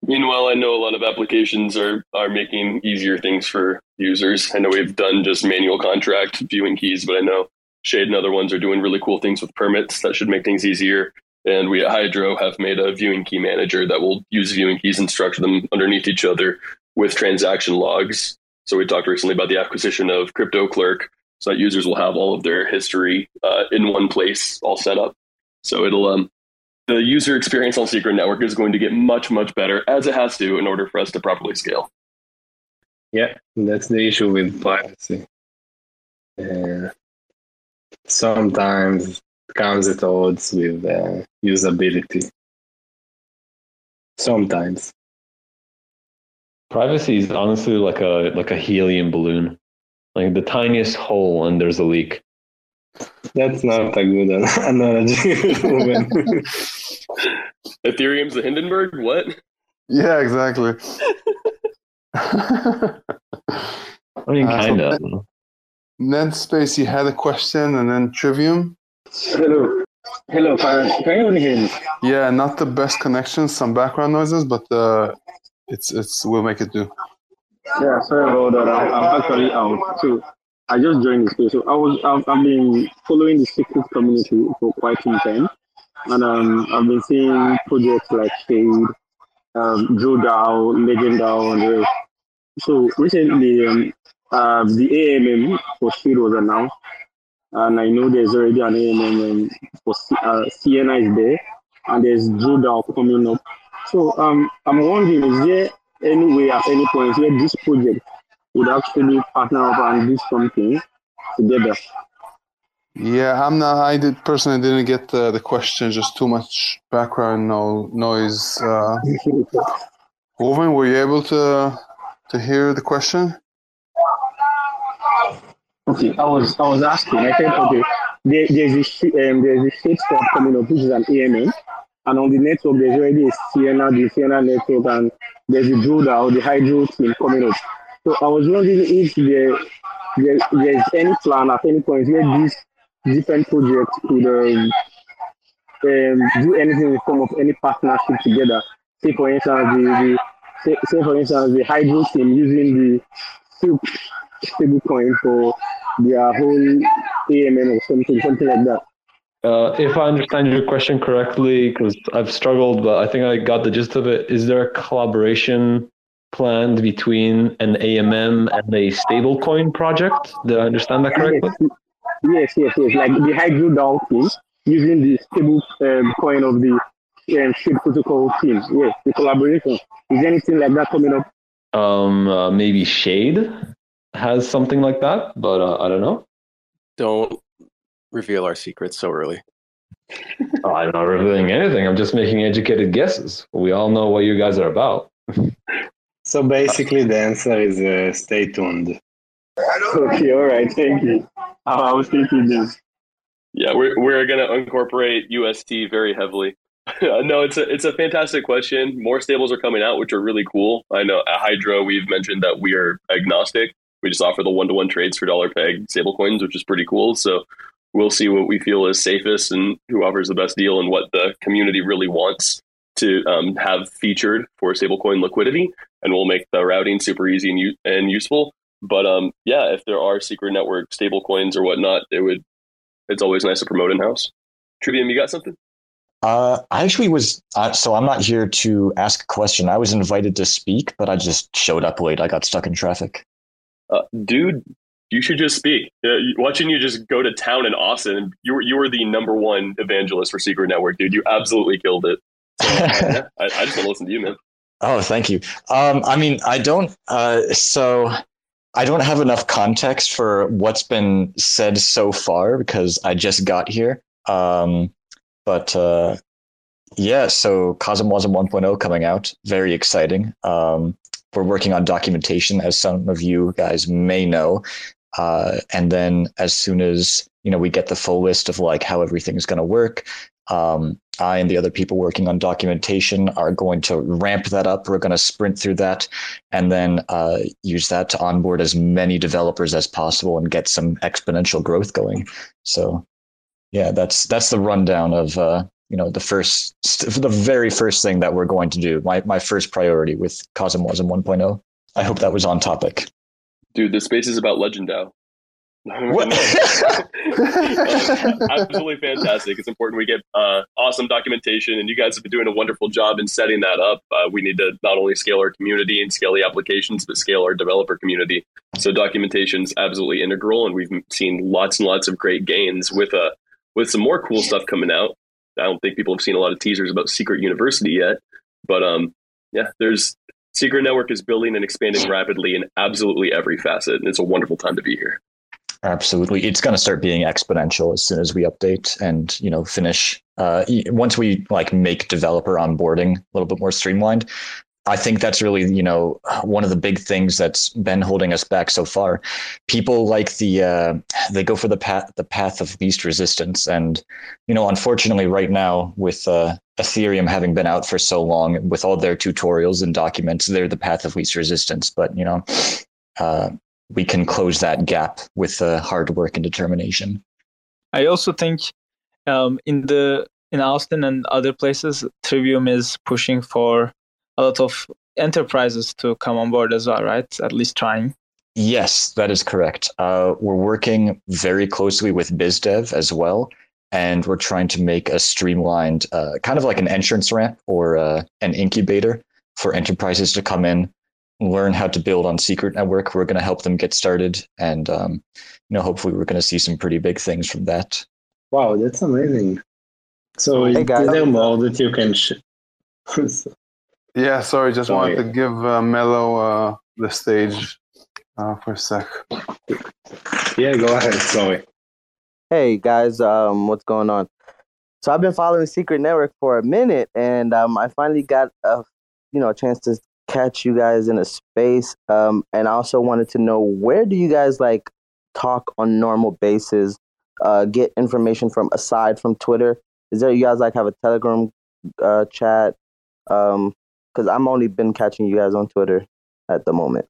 Meanwhile, I know a lot of applications are are making easier things for users. I know we've done just manual contract viewing keys, but I know Shade and other ones are doing really cool things with permits that should make things easier. And we at Hydro have made a viewing key manager that will use viewing keys and structure them underneath each other with transaction logs. So we talked recently about the acquisition of Crypto Clerk, so that users will have all of their history uh, in one place, all set up. So it'll um, the user experience on Secret Network is going to get much, much better as it has to in order for us to properly scale. Yeah, that's the issue with privacy. Uh, sometimes it comes at odds with uh, usability. Sometimes. Privacy is honestly like a like a helium balloon, like the tiniest hole and there's a leak. That's not a good an- [LAUGHS] analogy. Reuven. [LAUGHS] Ethereum's the Hindenburg? What? Yeah, exactly. [LAUGHS] I mean, Uh, kind that- of. Ned Space, you had a question and then Trivium. Hello. Hello, can, can you hear me? Yeah, not the best connection, some background noises, but uh, it's it's we'll make it do. Yeah, sorry about that. I'm, I'm actually out. So I just joined the space. So I was I've, I've been following the secret community for quite some time, and um, I've been seeing projects like Shade, um, Drew DAO, Legend DAO, and. So recently, um, uh, the AMM for Shade was announced, and I know there's already an AMM um, for C- uh, Sienna is there, and there's Drew DAO coming up. So um, I'm wondering, is there any way at any point where this project would actually partner up and do something together? Yeah, I'm not. I did personally didn't get the, the question. Just too much background no noise. Uh, [LAUGHS] were you able to to hear the question? Okay, I was I was asking. I said, okay, there, there's a um, there's a shade swap coming up, which is an AMM, and on the network there's already a Sienna, the Sienna network, and there's a Druda or the Hydro team coming up. So I was wondering if there, there there's any plan at any point where these different projects could um, um, do anything in the form of any partnership together. Say for instance, the, the say, say for instance the Hydro team using the Silk stablecoin for their whole AMM or something, something like that. Uh, if I understand your question correctly, because I've struggled, but I think I got the gist of it. Is there a collaboration planned between an AMM and a stablecoin project? Do I understand that correctly? Yes, yes, yes. Like the Hydro DAO team using the stable um, coin of the um, Shade Protocol team. Yes, the collaboration. Is anything like that coming up? Um, uh, maybe Shade. has something like that, but uh, I don't know. Don't reveal our secrets so early. Oh, [LAUGHS] I'm not revealing anything. I'm just making educated guesses. We all know what you guys are about. [LAUGHS] So basically, the answer is uh, stay tuned. [LAUGHS] Okay, all right, thank you. I I was thinking this. Yeah, we're we're gonna incorporate UST very heavily. [LAUGHS] no, it's a it's a fantastic question. More stables are coming out, which are really cool. I know at Hydro we've mentioned that we are agnostic. We just offer the one to one trades for dollar peg stable coins, which is pretty cool. So we'll see what we feel is safest and who offers the best deal and what the community really wants to um, have featured for stablecoin liquidity, and we'll make the routing super easy and, u- and useful. But um, yeah, if there are secret network stablecoins or whatnot, it would. It's always nice to promote in house. Trivium, you got something? Uh, I actually was, uh, so I'm not here to ask a question. I was invited to speak, but I just showed up late. I got stuck in traffic. Uh, dude, you should just speak. Uh, watching you just go to town in Austin, you were you were the number one evangelist for Secret Network, dude. You absolutely killed it. [LAUGHS] I, I just want to listen to you, man. Oh, thank you. Um, I mean, I don't. Uh, so I don't have enough context for what's been said so far because I just got here. Um, but uh, yeah, so CosmWasm 1.0 coming out, very exciting. Um, we're working on documentation, as some of you guys may know. Uh, and then as soon as you know we get the full list of like how everything's going to work, um, I and the other people working on documentation are going to ramp that up. We're going to sprint through that and then uh, use that to onboard as many developers as possible and get some exponential growth going. So, yeah, that's that's the rundown of uh, you know the first, the very first thing that we're going to do. My my first priority with CosmWasm 1.0. I hope that was on topic. Dude, this space is about Legend. [LAUGHS] Absolutely fantastic. It's important we get uh, awesome documentation, and you guys have been doing a wonderful job in setting that up. Uh, we need to not only scale our community and scale the applications, but scale our developer community. So documentation is absolutely integral, and we've seen lots and lots of great gains with uh, with some more cool stuff coming out. I don't think people have seen a lot of teasers about Secret University yet, but um, yeah, there's Secret Network is building and expanding rapidly in absolutely every facet, and it's a wonderful time to be here. Absolutely, it's going to start being exponential as soon as we update and you know finish. Uh, once we like make developer onboarding a little bit more streamlined, I think that's really you know one of the big things that's been holding us back so far. People like the uh, they go for the path the path of least resistance, and you know unfortunately right now with uh, Ethereum having been out for so long, with all their tutorials and documents, they're the path of least resistance. But you know. Uh, we can close that gap with uh, hard work and determination. I also think um, in the in Austin and other places, Trivium is pushing for a lot of enterprises to come on board as well, right? At least trying. Yes, that is correct. Uh, we're working very closely with BizDev as well, and we're trying to make a streamlined, uh, kind of like an entrance ramp or uh, an incubator for enterprises to come in, learn how to build on Secret Network. We're going to help them get started, and um, you know, hopefully, we're going to see some pretty big things from that. Wow, that's amazing. So, Hey, is guys. there more that you can? Sh- [LAUGHS] Yeah, sorry, just Sorry. wanted to give uh, Mello uh, the stage uh, for a sec. yeah, go ahead. Sorry. Hey guys, um, what's going on? So I've been following Secret Network for a minute, and um, I finally got a you know a chance to catch you guys in a space. Um, and I also wanted to know where do you guys like talk on normal basis? Uh, get information from aside from Twitter. Is there you guys like have a Telegram uh, chat? Um, because I'm only been catching you guys on Twitter at the moment.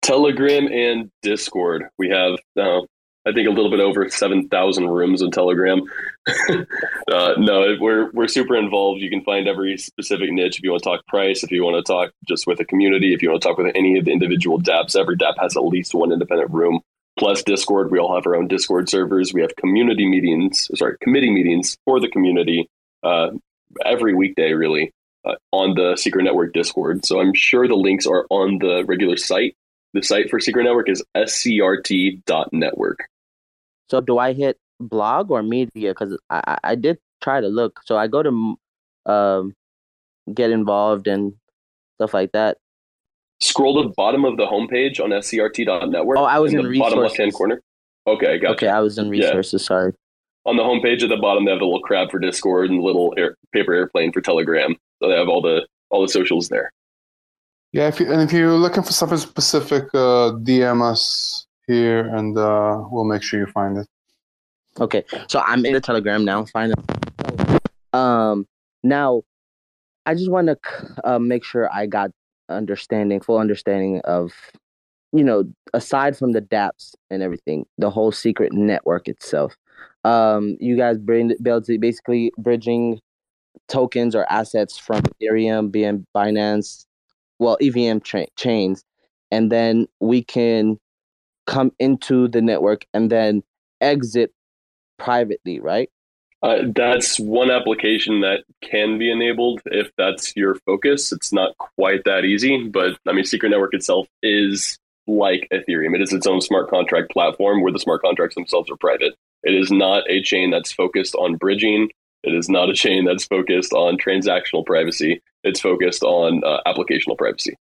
Telegram and Discord. We have, uh, I think, a little bit over seven thousand rooms on Telegram. [LAUGHS] uh, no, we're we're super involved. You can find every specific niche if you want to talk price, if you want to talk just with a community, if you want to talk with any of the individual DApps. Every DApp has at least one independent room. Plus Discord, we all have our own Discord servers. We have community meetings, sorry, committee meetings for the community uh, every weekday, really, uh, on the Secret Network Discord. So I'm sure the links are on the regular site. The site for Secret Network is scrt.network. So do I hit blog or media? Because I, I did try to look. So I go to um get involved and stuff like that. scroll to the bottom of the homepage on scrt.network. Oh, I was in the bottom resources. left hand corner. Okay, gotcha. Okay, I was in Yeah. resources. Sorry. On the homepage at the bottom, they have the little crab for Discord and the little air, paper airplane for Telegram. So they have all the all the socials there. Yeah, if you, and if you're looking for something specific, uh, DM us here, and uh, we'll make sure you find it. Okay, so I'm in the Telegram now. Finally. Um, now, I just want to uh, make sure I got understanding, full understanding of, you know, aside from the DApps and everything, the whole secret network itself. Um, you guys bring basically bridging tokens or assets from Ethereum, BM, Binance, well, EVM tra- chains, and then we can come into the network and then exit privately, right? Uh, that's one application that can be enabled if that's your focus. It's not quite that easy, but I mean, Secret Network itself is like Ethereum. It is its own smart contract platform where the smart contracts themselves are private. It is not a chain that's focused on bridging. It is not a chain that's focused on transactional privacy. It's focused on uh, applicational privacy.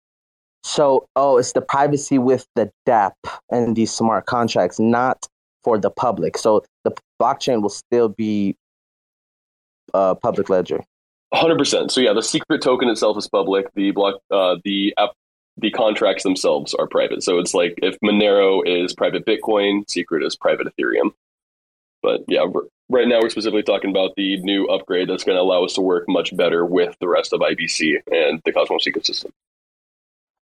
So, oh, it's the privacy with the DApp and these smart contracts, not for the public. So the blockchain will still be uh, public ledger. Hundred percent. So yeah, the secret token itself is public. The block, uh, the app, the contracts themselves are private. So it's like if Monero is private Bitcoin, secret is private Ethereum. But yeah, right now we're specifically talking about the new upgrade that's going to allow us to work much better with the rest of IBC and the Cosmos ecosystem.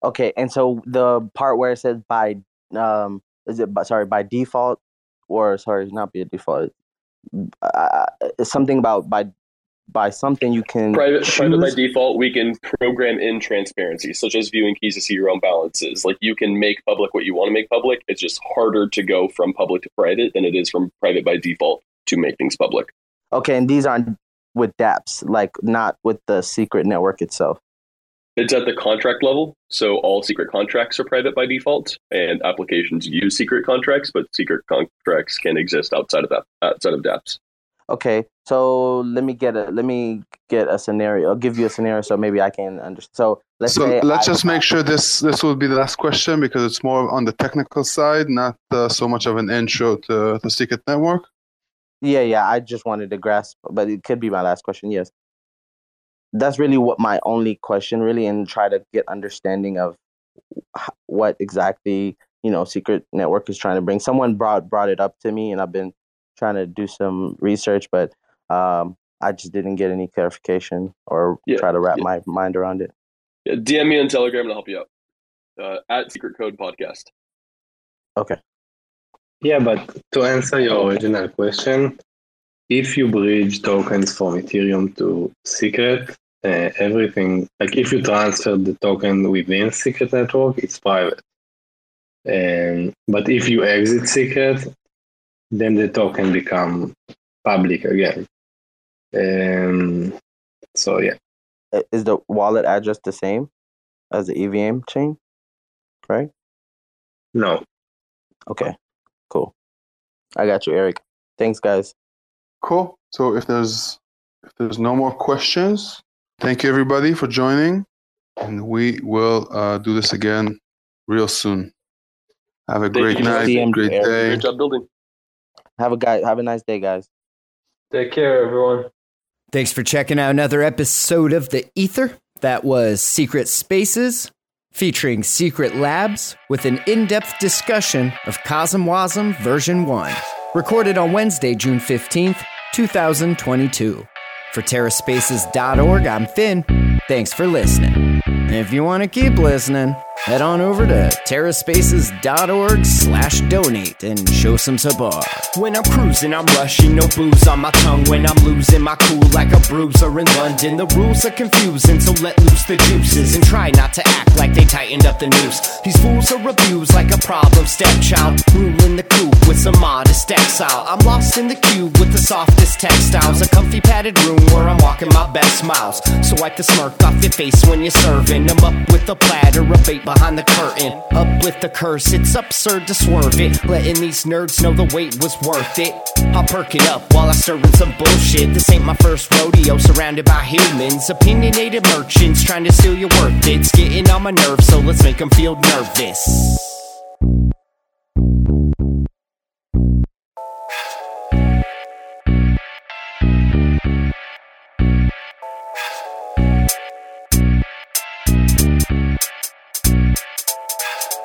Okay, and so the part where it says by, um, is it by, sorry by default, or sorry, not by default, uh, it's something about by by something you can Private, private by default, we can program in transparency, such as viewing keys to see your own balances. Like you can make public what you want to make public. It's just harder to go from public to private than it is from private by default to make things public. Okay, and these aren't with DApps, like not with the secret network itself. It's at the contract level, so all secret contracts are private by default, and applications use secret contracts, but secret contracts can exist outside of that, outside of DApps. Okay, so let me get a let me get a scenario. I'll give you a scenario so maybe I can understand. So let's so say let's I- just make sure this this will be the last question because it's more on the technical side, not uh, so much of an intro to the secret network. Yeah, yeah. I just wanted to grasp, but it could be my last question. Yes, that's really what my only question, really, and try to get understanding of what exactly you know secret network is trying to bring. Someone brought brought it up to me, and I've been trying to do some research, but um, I just didn't get any clarification or Yeah, try to wrap yeah. my mind around it. Yeah, DM me on Telegram and I'll help you out. Uh, at Secret Code Podcast. Okay. Yeah, but to answer your original question, if you bridge tokens from Ethereum to Secret, uh, everything like if you transfer the token within Secret Network, it's private. And but if you exit Secret, then the token become public again. Um, so yeah, Is the wallet address the same as the EVM chain? Right. no. Okay. Cool. I got you, Eric. Thanks, guys. Cool. So if there's if there's no more questions, thank you everybody for joining, and we will uh, do this again real soon. Have a Thank great you. night, DM great Eric. day. Great job building. Have a guy. Have a nice day, guys. Take care, everyone. Thanks for checking out another episode of The Ether. That was Secret Spaces, featuring Secret Labs with an in depth discussion of CosmWasm version 1. Recorded on Wednesday, June 15th, 2022. For TerraSpaces.org, I'm Finn. Thanks for listening. If you want to keep listening, head on over to TerraSpaces.org slash donate and show some support. When I'm cruising, I'm rushing, no booze on my tongue. When I'm losing my cool like a bruiser in London, the rules are confusing, so let loose the juices and try not to act like they tightened up the noose. These fools are abused like a problem stepchild, ruling the coop with some modest exile. I'm lost in the cube with the softest textiles, a comfy padded room where I'm walking my best miles. So wipe the smirk off your face when you're serving them up with a platter of fate behind the curtain. Up with the curse, it's absurd to swerve it. Letting these nerds know the wait was worth it. I'll perk it up while I stir in some bullshit. This ain't my first rodeo, surrounded by humans. Opinionated merchants trying to steal your worth. It's getting on my nerves, so let's make them feel nervous.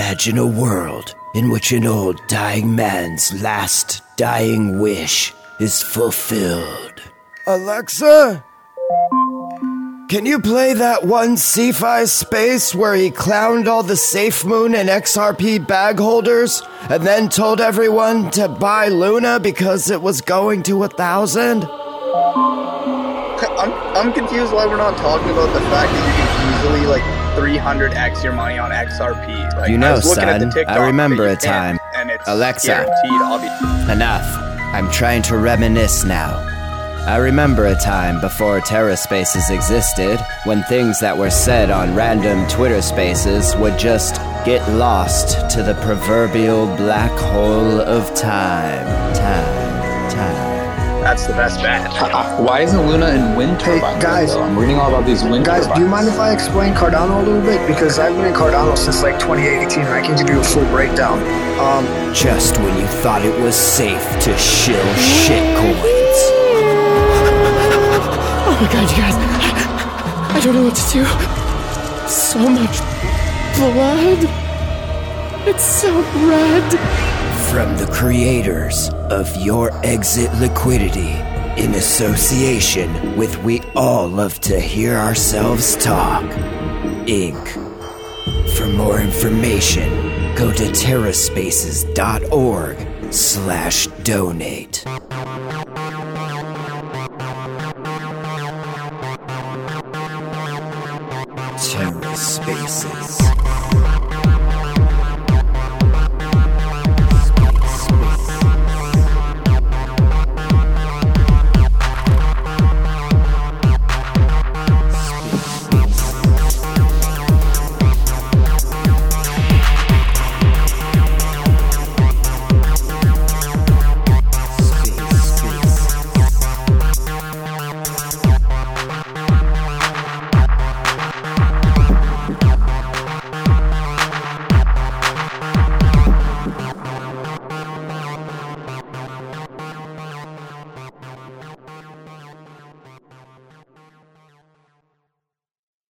Imagine a world in which an old dying man's last dying wish is fulfilled. Alexa? Can you play that one Cephai space where he clowned all the Safe Moon and XRP bag holders and then told everyone to buy Luna because it was going to a thousand? I'm, I'm confused why we're not talking about the fact that you can easily like 300x your money on XRP. Like, you I know, was looking at the son, I remember a time. and it's Alexa, enough. I'm trying to reminisce now. I remember a time before Terra Spaces existed when things that were said on random Twitter spaces would just get lost to the proverbial black hole of time. Time, time. That's the best bet. Why isn't Luna in wind turbines? guys. though? I'm reading all about these wind Guys, turbines. do you mind if I explain Cardano a little bit? Because I've been in Cardano since like 2018 and I can give you a full breakdown. Um, Just when you thought it was safe to shill shitcoins. Oh my god, you guys. I don't know what to do. So much blood. It's so red. From the creators of Your Exit Liquidity, in association with We All Love to Hear Ourselves Talk, Inc. For more information, go to terraspaces.org slash donate. TerraSpaces.